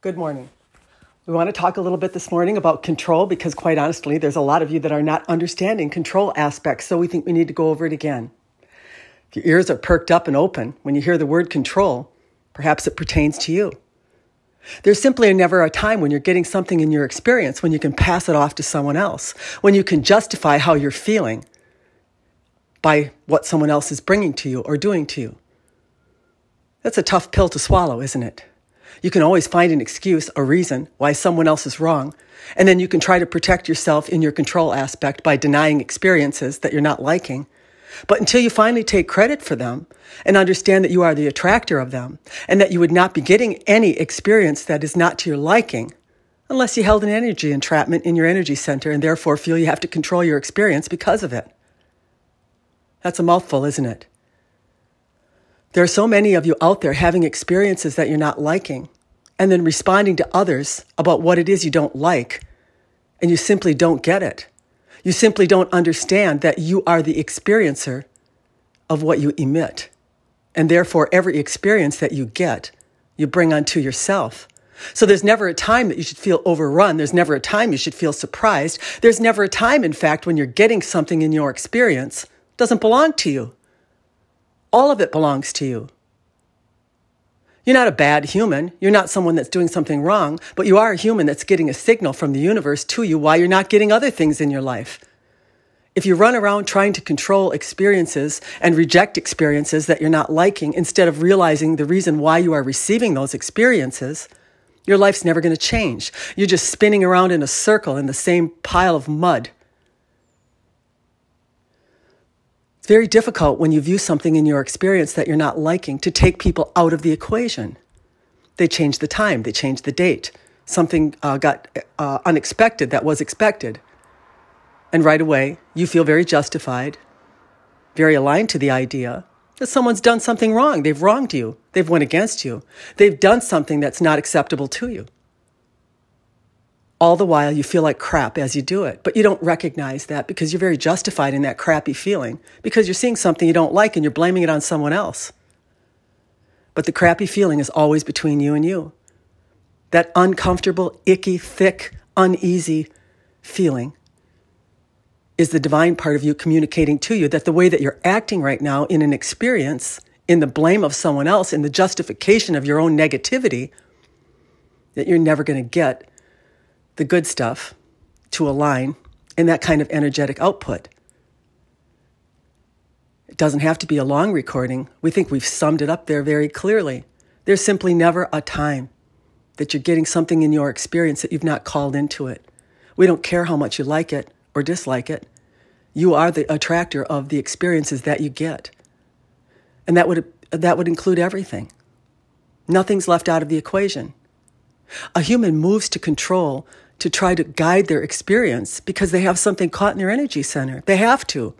Good morning. We want to talk a little bit this morning about control because, quite honestly, there's a lot of you that are not understanding control aspects, so we think we need to go over it again. If your ears are perked up and open when you hear the word control, perhaps it pertains to you. There's simply never a time when you're getting something in your experience when you can pass it off to someone else, when you can justify how you're feeling by what someone else is bringing to you or doing to you. That's a tough pill to swallow, isn't it? You can always find an excuse, a reason why someone else is wrong. And then you can try to protect yourself in your control aspect by denying experiences that you're not liking. But until you finally take credit for them and understand that you are the attractor of them and that you would not be getting any experience that is not to your liking unless you held an energy entrapment in your energy center and therefore feel you have to control your experience because of it. That's a mouthful, isn't it? There are so many of you out there having experiences that you're not liking and then responding to others about what it is you don't like, and you simply don't get it. You simply don't understand that you are the experiencer of what you emit. And therefore, every experience that you get, you bring onto yourself. So there's never a time that you should feel overrun. There's never a time you should feel surprised. There's never a time, in fact, when you're getting something in your experience doesn't belong to you. All of it belongs to you. You're not a bad human. You're not someone that's doing something wrong, but you are a human that's getting a signal from the universe to you why you're not getting other things in your life. If you run around trying to control experiences and reject experiences that you're not liking instead of realizing the reason why you are receiving those experiences, your life's never going to change. You're just spinning around in a circle in the same pile of mud. Very difficult when you view something in your experience that you're not liking to take people out of the equation. They change the time, they change the date. Something uh, got uh, unexpected that was expected. And right away, you feel very justified, very aligned to the idea that someone's done something wrong. They've wronged you, they've went against you, they've done something that's not acceptable to you. All the while, you feel like crap as you do it, but you don't recognize that because you're very justified in that crappy feeling because you're seeing something you don't like and you're blaming it on someone else. But the crappy feeling is always between you and you. That uncomfortable, icky, thick, uneasy feeling is the divine part of you communicating to you that the way that you're acting right now in an experience, in the blame of someone else, in the justification of your own negativity, that you're never going to get the good stuff to align in that kind of energetic output. It doesn't have to be a long recording. We think we've summed it up there very clearly. There's simply never a time that you're getting something in your experience that you've not called into it. We don't care how much you like it or dislike it. You are the attractor of the experiences that you get. And that would, that would include everything. Nothing's left out of the equation. A human moves to control to try to guide their experience because they have something caught in their energy center. They have to.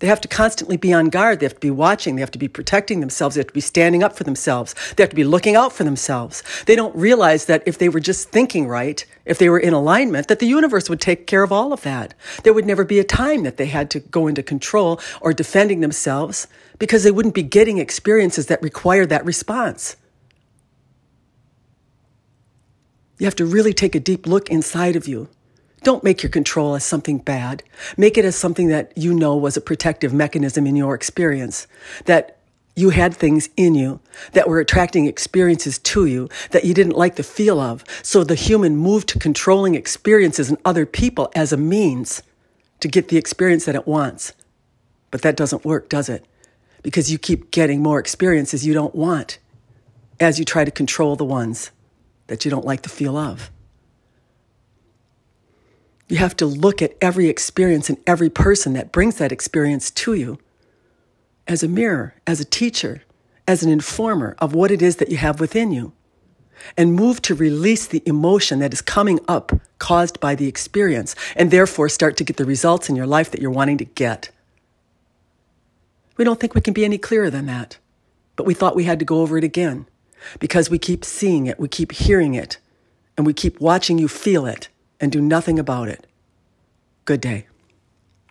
They have to constantly be on guard. They have to be watching. They have to be protecting themselves. They have to be standing up for themselves. They have to be looking out for themselves. They don't realize that if they were just thinking right, if they were in alignment, that the universe would take care of all of that. There would never be a time that they had to go into control or defending themselves because they wouldn't be getting experiences that require that response. You have to really take a deep look inside of you. Don't make your control as something bad. Make it as something that you know was a protective mechanism in your experience, that you had things in you that were attracting experiences to you that you didn't like the feel of. So the human moved to controlling experiences and other people as a means to get the experience that it wants. But that doesn't work, does it? Because you keep getting more experiences you don't want as you try to control the ones that you don't like the feel of. You have to look at every experience and every person that brings that experience to you as a mirror, as a teacher, as an informer of what it is that you have within you, and move to release the emotion that is coming up caused by the experience, and therefore start to get the results in your life that you're wanting to get. We don't think we can be any clearer than that, but we thought we had to go over it again because we keep seeing it, we keep hearing it, and we keep watching you feel it and do nothing about it. Good day.